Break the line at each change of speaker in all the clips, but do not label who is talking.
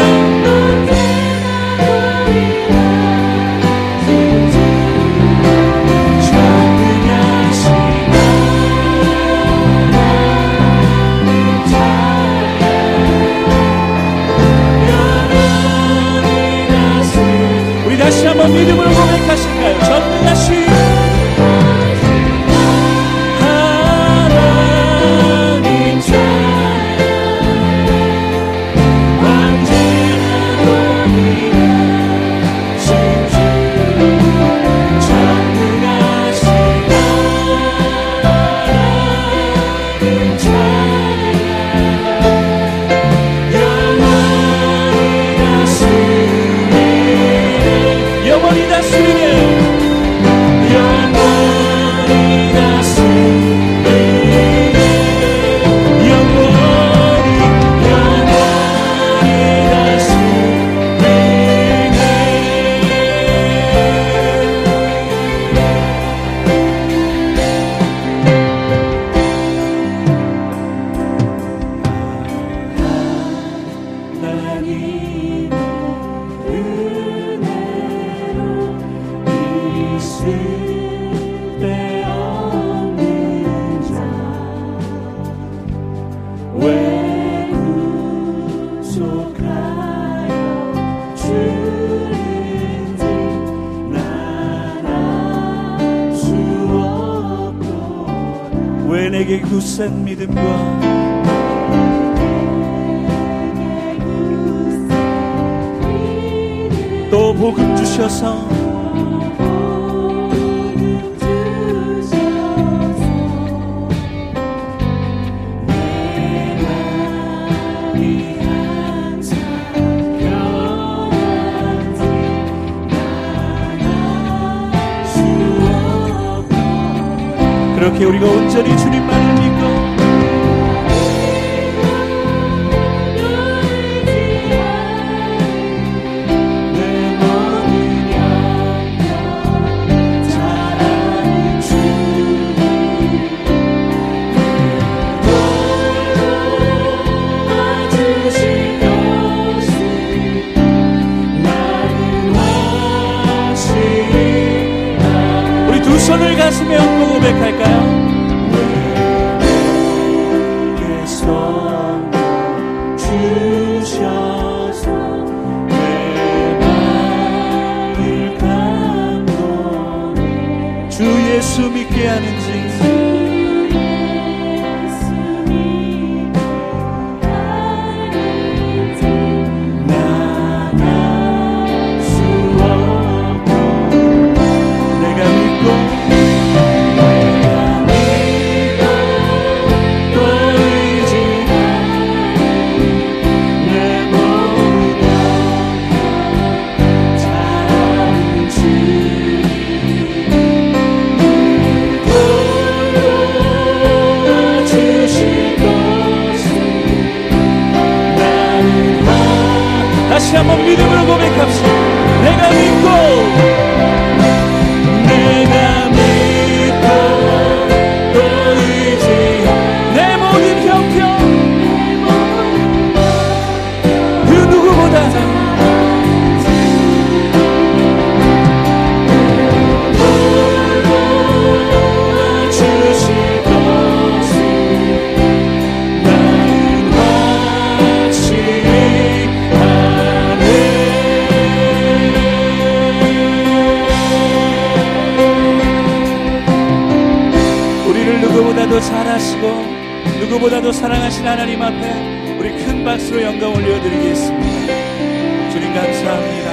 know. 굳센 믿음과 또 복음 주셔서 그렇게 우리가 온전히 주님 잘하시고 누구보다도 사랑하신 하나님 앞에 우리 큰 박수로 영광 올려드리겠습니다. 주님 감사합니다.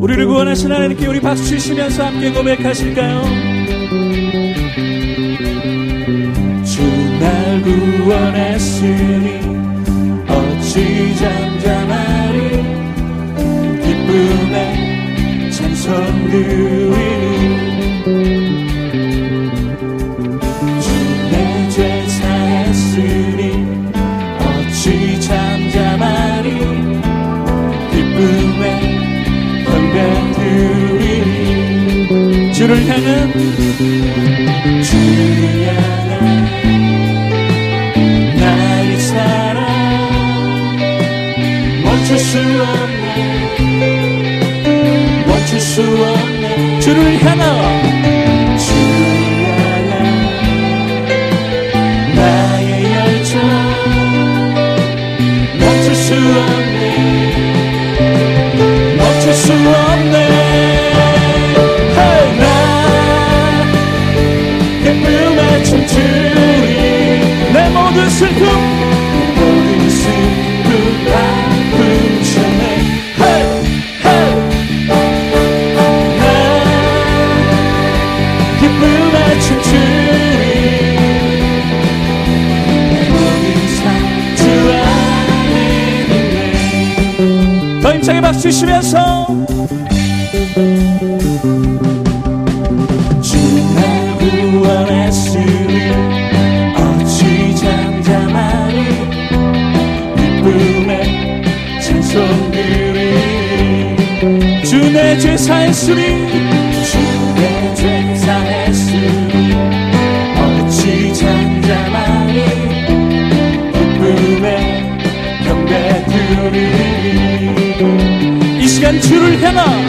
우리를 구원하신 하나님께 우리 박수 치시면서 함께 고백하실까요? 주 날 구원했으니 빛이 잠잠하리 기쁨의 찬송들. 주시면서 주나 구원했으 어찌 잠잠하니 기쁨의 찬송들이 주내 죄 사했으니 주내 죄 주를 향하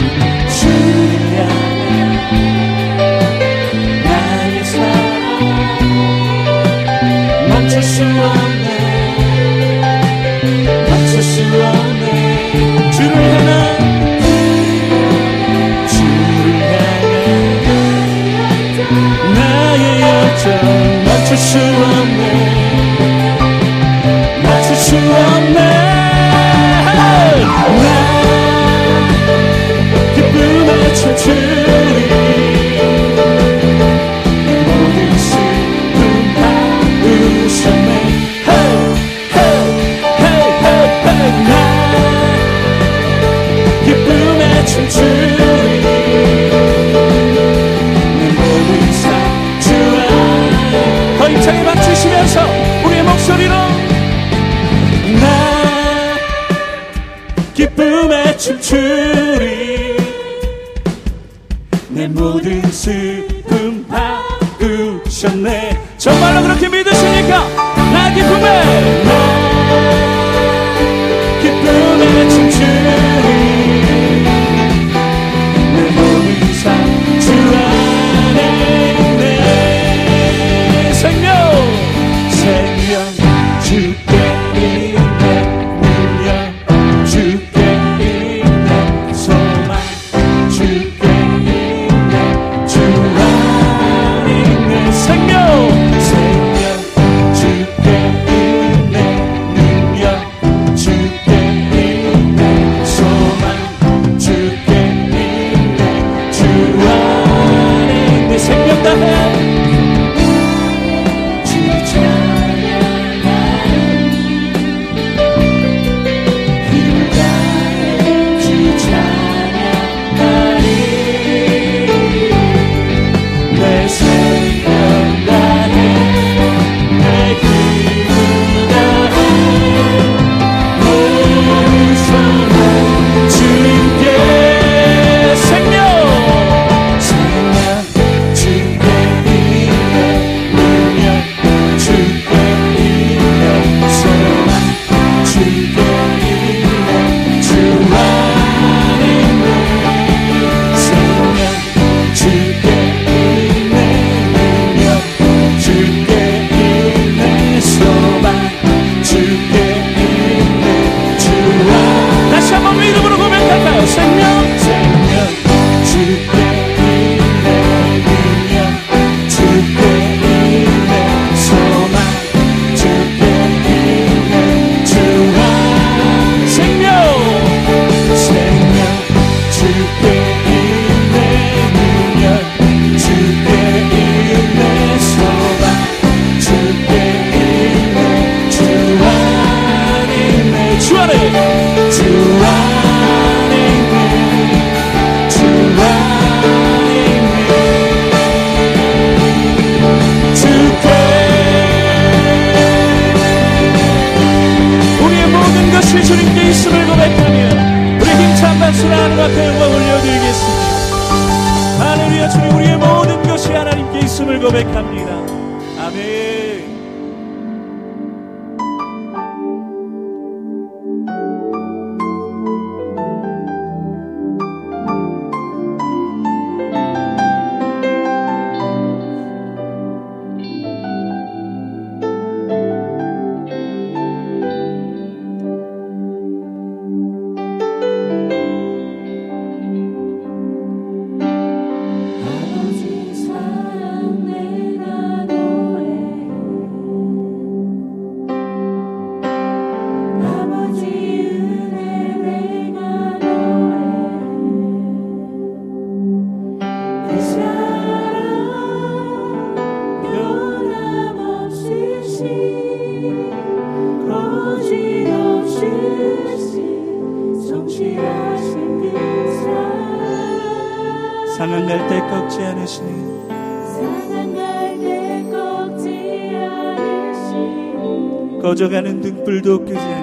꺼져가는 등불도 끄지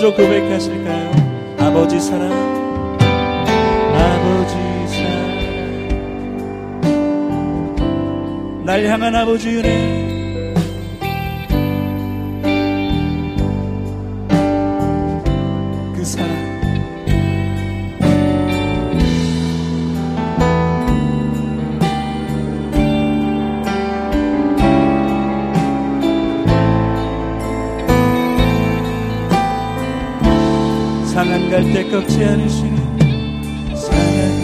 먼저 고백하실까요? 아버지 사랑, 아버지 사랑, 날 향한 아버지 은혜. 갈 때 꺾지 않으시는 사랑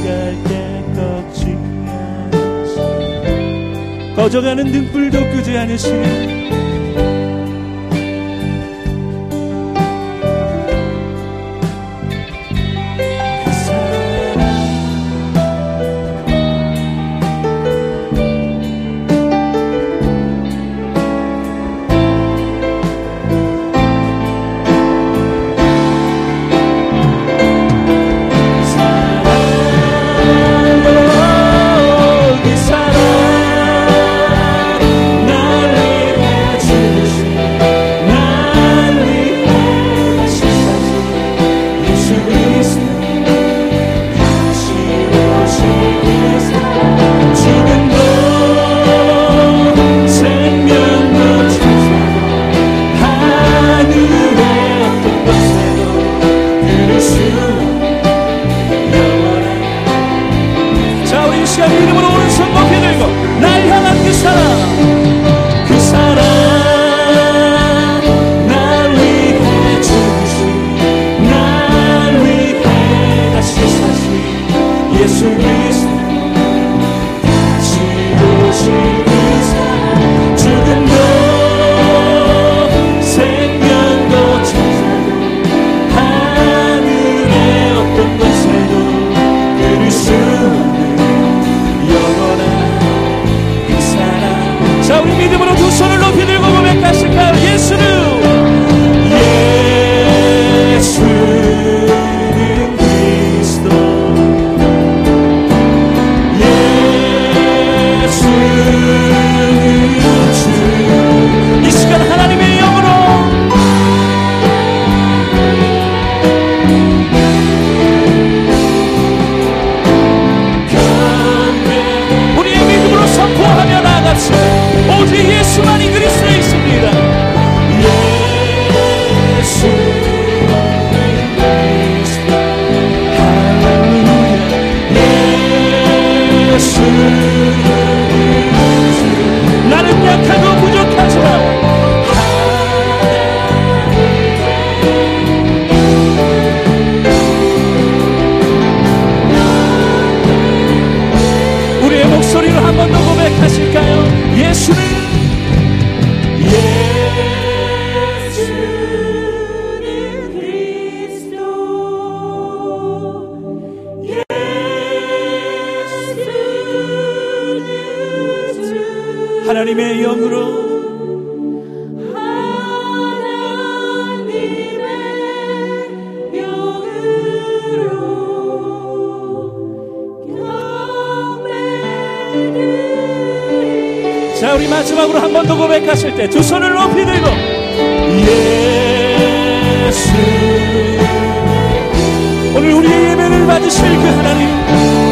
갈 때 꺾지 않으시는 꺼져가는 등불도 끄지 않으시는 하나님의 영으로. 자 우리 마지막으로 한 번 더 고백하실 때 두 손을 높이 들고 예수. 오늘 우리의 예배를 받으실 그 하나님.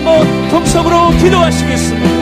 한번 통성으로 기도하시겠습니다.